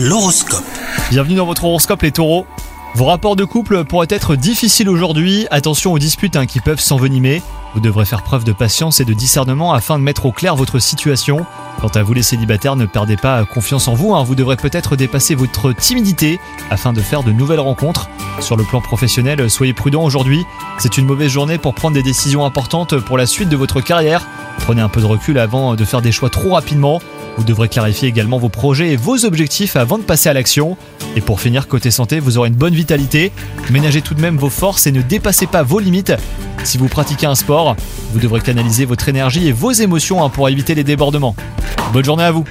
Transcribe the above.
L'horoscope. Bienvenue dans votre horoscope les taureaux. Vos rapports de couple pourraient être difficiles aujourd'hui, attention aux disputes hein, qui peuvent s'envenimer. Vous devrez faire preuve de patience et de discernement afin de mettre au clair votre situation. Quant à vous les célibataires, ne perdez pas confiance en vous, hein. vous devrez peut-être dépasser votre timidité afin de faire de nouvelles rencontres. Sur le plan professionnel, soyez prudent aujourd'hui, c'est une mauvaise journée pour prendre des décisions importantes pour la suite de votre carrière. Prenez un peu de recul avant de faire des choix trop rapidement. Vous devrez clarifier également vos projets et vos objectifs avant de passer à l'action. Et pour finir, côté santé, vous aurez une bonne vitalité. Ménagez tout de même vos forces et ne dépassez pas vos limites. Si vous pratiquez un sport, vous devrez canaliser votre énergie et vos émotions hein, pour éviter les débordements. Bonne journée à vous